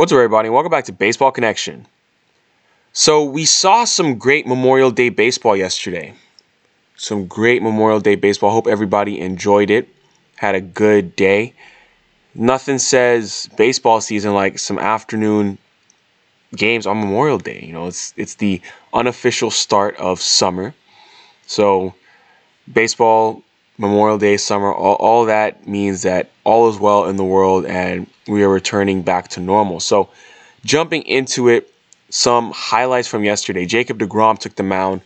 What's up, everybody? Welcome back to Baseball Connection. So, we saw some great Memorial Day baseball yesterday. Some great Memorial Day baseball. Hope everybody enjoyed it, had a good day. Nothing says baseball season like some afternoon games on Memorial Day. You know, it's it's the unofficial start of summer. So, baseball, Memorial Day, summer, all, all that means that all is well in the world and we are returning back to normal. So, jumping into it, some highlights from yesterday. Jacob DeGrom took the mound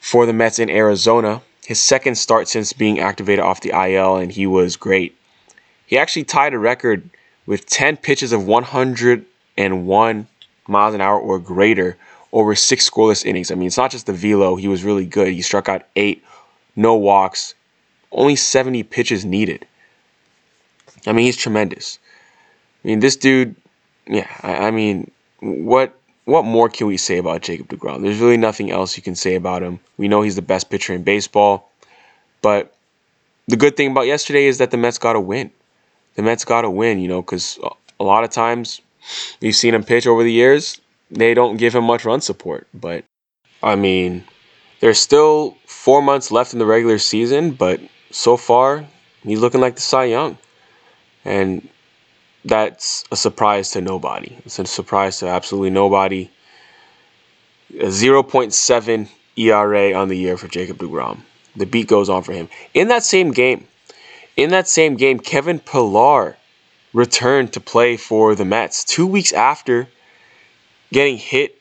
for the Mets in Arizona. His second start since being activated off the IL, and he was great. He actually tied a record with 10 pitches of 101 miles an hour or greater over six scoreless innings. I mean, it's not just the velo, he was really good. He struck out eight, no walks, only 70 pitches needed. I mean, he's tremendous. I mean, this dude, yeah, I, I mean, what what more can we say about Jacob DeGrom? There's really nothing else you can say about him. We know he's the best pitcher in baseball, but the good thing about yesterday is that the Mets got a win. The Mets got a win, you know, because a lot of times you've seen him pitch over the years, they don't give him much run support. But I mean, there's still four months left in the regular season, but so far he's looking like the Cy Young, and that's a surprise to nobody. It's a surprise to absolutely nobody. A 0.7 ERA on the year for Jacob DeGrom. The beat goes on for him. In that same game, in that same game, Kevin Pillar returned to play for the Mets two weeks after getting hit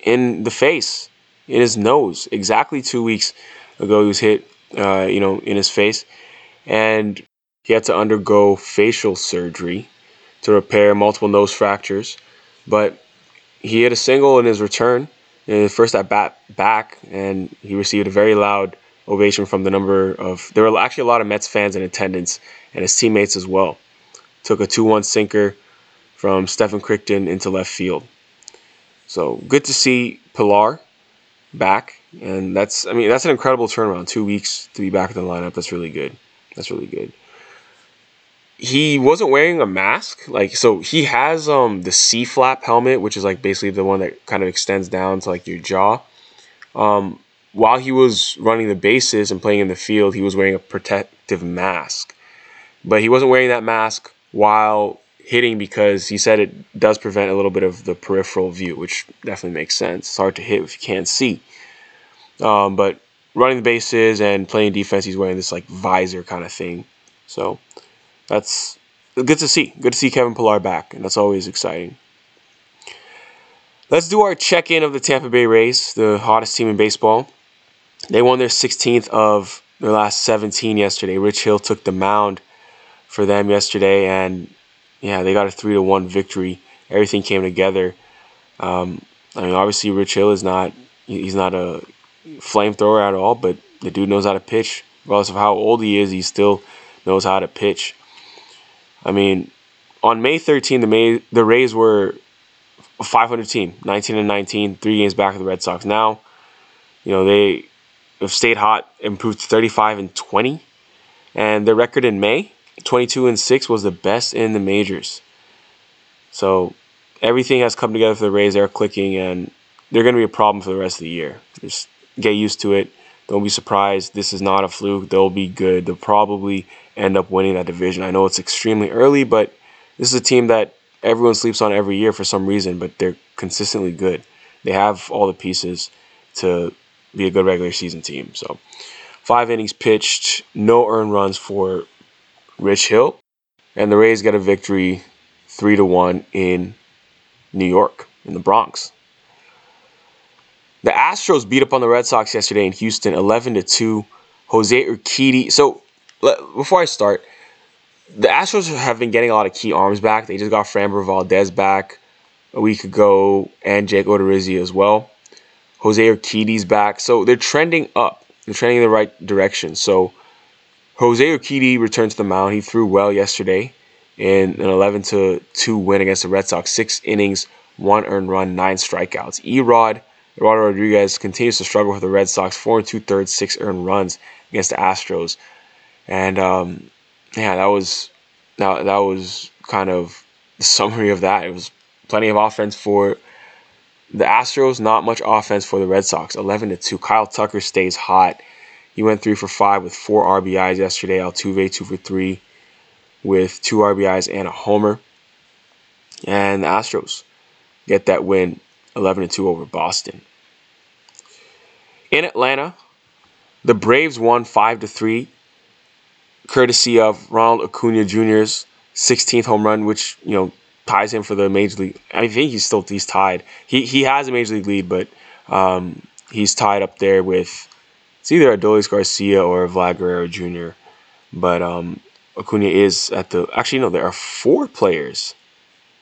in the face, in his nose. Exactly two weeks ago, he was hit, uh, you know, in his face, and he had to undergo facial surgery to repair multiple nose fractures. But he hit a single in his return in first at bat back, and he received a very loud ovation from the number of. There were actually a lot of Mets fans in attendance and his teammates as well. Took a 2 1 sinker from Stefan Crichton into left field. So good to see Pillar back. And that's, I mean, that's an incredible turnaround. Two weeks to be back in the lineup. That's really good. That's really good he wasn't wearing a mask like so he has um the c flap helmet which is like basically the one that kind of extends down to like your jaw um while he was running the bases and playing in the field he was wearing a protective mask but he wasn't wearing that mask while hitting because he said it does prevent a little bit of the peripheral view which definitely makes sense it's hard to hit if you can't see um, but running the bases and playing defense he's wearing this like visor kind of thing so that's good to see. Good to see Kevin Pillar back, and that's always exciting. Let's do our check in of the Tampa Bay Rays, the hottest team in baseball. They won their 16th of their last 17 yesterday. Rich Hill took the mound for them yesterday, and yeah, they got a 3 to 1 victory. Everything came together. Um, I mean, obviously, Rich Hill is not he's not a flamethrower at all, but the dude knows how to pitch. Regardless of how old he is, he still knows how to pitch. I mean, on May 13, the May the Rays were a 500 team, 19 and 19, three games back of the Red Sox. Now, you know they have stayed hot, improved to 35 and 20, and their record in May, 22 and 6, was the best in the majors. So everything has come together for the Rays. They're clicking, and they're going to be a problem for the rest of the year. Just get used to it. Don't be surprised. This is not a fluke. They'll be good. They'll probably end up winning that division. I know it's extremely early, but this is a team that everyone sleeps on every year for some reason, but they're consistently good. They have all the pieces to be a good regular season team. So, five innings pitched, no earned runs for Rich Hill, and the Rays get a victory, three to one in New York, in the Bronx. The Astros beat up on the Red Sox yesterday in Houston, 11 to 2. Jose Urquidy. So, before I start, the Astros have been getting a lot of key arms back. They just got Framber Valdez back a week ago and Jake Odorizzi as well. Jose Urquidy's back. So they're trending up. They're trending in the right direction. So Jose Urquidy returned to the mound. He threw well yesterday in an 11 to 2 win against the Red Sox. Six innings, one earned run, nine strikeouts. Erod Eduardo Rodriguez continues to struggle for the Red Sox. Four and two thirds, six earned runs against the Astros, and um, yeah, that was that, that was kind of the summary of that. It was plenty of offense for the Astros, not much offense for the Red Sox. 11 to 2. Kyle Tucker stays hot. He went three for five with four RBIs yesterday. Altuve two for three with two RBIs and a homer. And the Astros get that win 11 to 2 over Boston. In Atlanta, the Braves won 5 to 3 courtesy of Ronald Acuna Jr.'s 16th home run, which, you know, ties him for the major league. I think he's still he's tied. He he has a major league lead, but um, he's tied up there with it's either Adolis Garcia or Vlad Guerrero Jr. But um, Acuna is at the actually no, there are four players.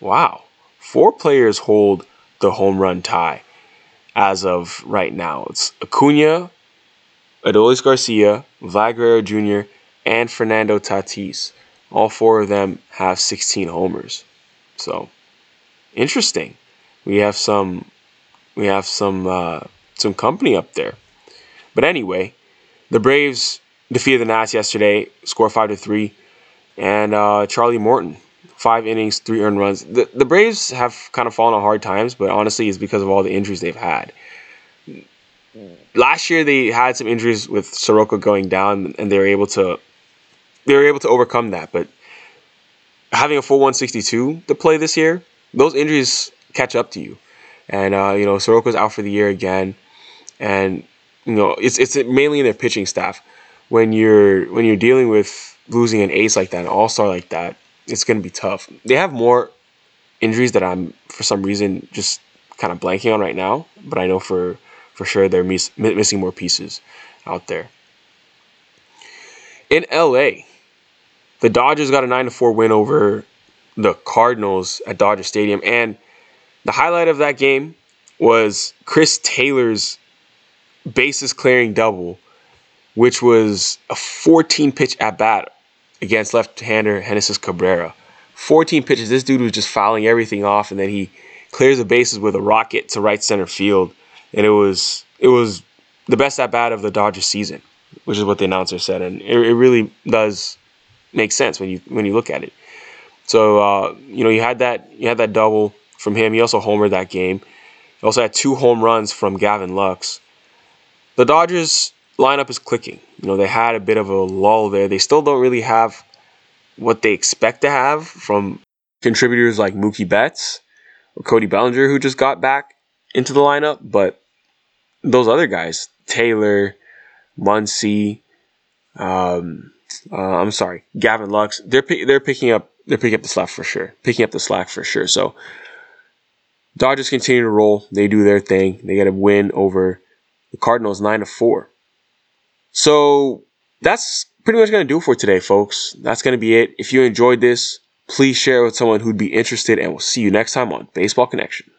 Wow, four players hold the home run tie as of right now. It's Acuna, Adolis Garcia, Vlad Guerrero Jr., and Fernando Tatis. All four of them have 16 homers. So interesting. We have some we have some uh, some company up there. But anyway, the Braves defeated the Nats yesterday, score five to three, and uh, Charlie Morton, five innings, three earned runs. The the Braves have kind of fallen on hard times, but honestly, it's because of all the injuries they've had. Last year they had some injuries with Soroka going down, and they were able to they were able to overcome that. But having a full 162 to play this year, those injuries catch up to you. And uh, you know, Soroka's out for the year again, and you know it's it's mainly in their pitching staff. When you're when you're dealing with losing an ace like that, an all star like that, it's going to be tough. They have more injuries that I'm for some reason just kind of blanking on right now, but I know for for sure they're miss, missing more pieces out there. In LA, the Dodgers got a 9 to 4 win over the Cardinals at Dodger Stadium. And the highlight of that game was Chris Taylor's bases clearing double, which was a 14 pitch at bat against left hander Genesis Cabrera. 14 pitches. This dude was just fouling everything off, and then he clears the bases with a rocket to right center field. And it was it was the best at bat of the Dodgers season, which is what the announcer said. And it, it really does make sense when you when you look at it. So uh, you know you had that you had that double from him. He also homered that game. He also had two home runs from Gavin Lux. The Dodgers lineup is clicking. You know they had a bit of a lull there. They still don't really have what they expect to have from contributors like Mookie Betts or Cody Bellinger, who just got back into the lineup. But those other guys, Taylor, Muncy, um, uh, I'm sorry, Gavin Lux. They're they're picking up they're picking up the slack for sure. Picking up the slack for sure. So Dodgers continue to roll. They do their thing. They get a win over the Cardinals nine to four. So that's pretty much gonna do for today, folks. That's gonna be it. If you enjoyed this, please share with someone who'd be interested, and we'll see you next time on Baseball Connection.